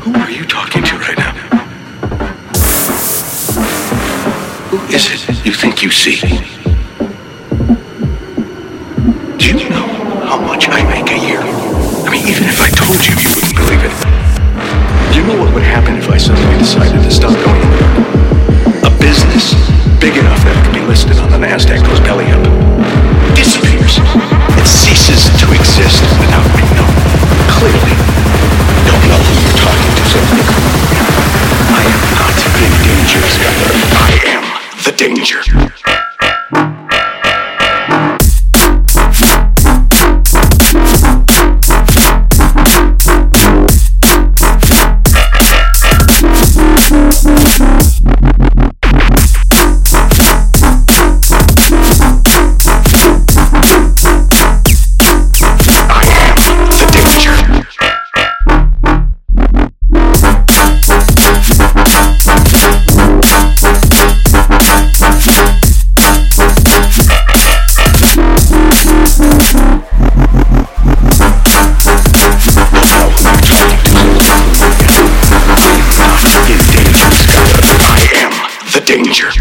Who are you talking to right now? Who is it you think you see? Do you know how much I make a year? I mean, even if I told you, you wouldn't believe it. You know what would happen if I suddenly decided to stop going? danger. danger.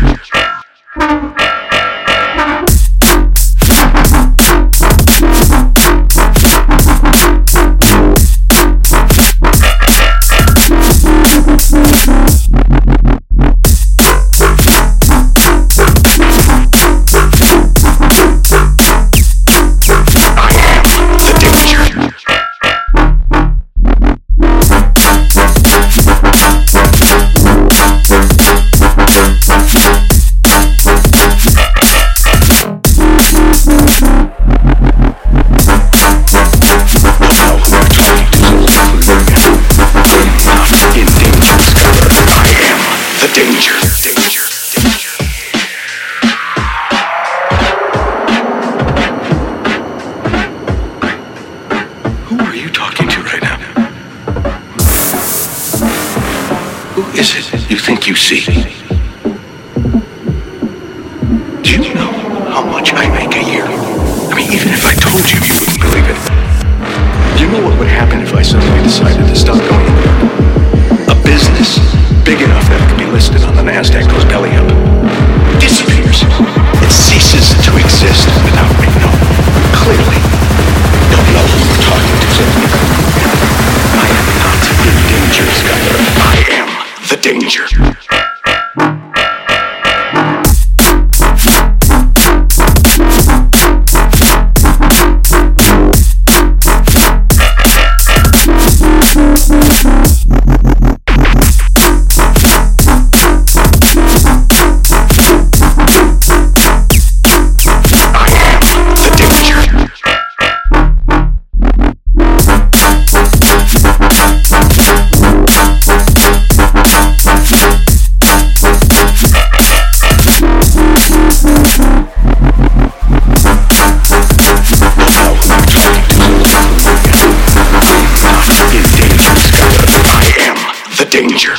you think you see. Do you know how much I make a year? I mean, even if I told you, you wouldn't believe it. You know what would happen if I suddenly decided to stop going to work? the danger. danger.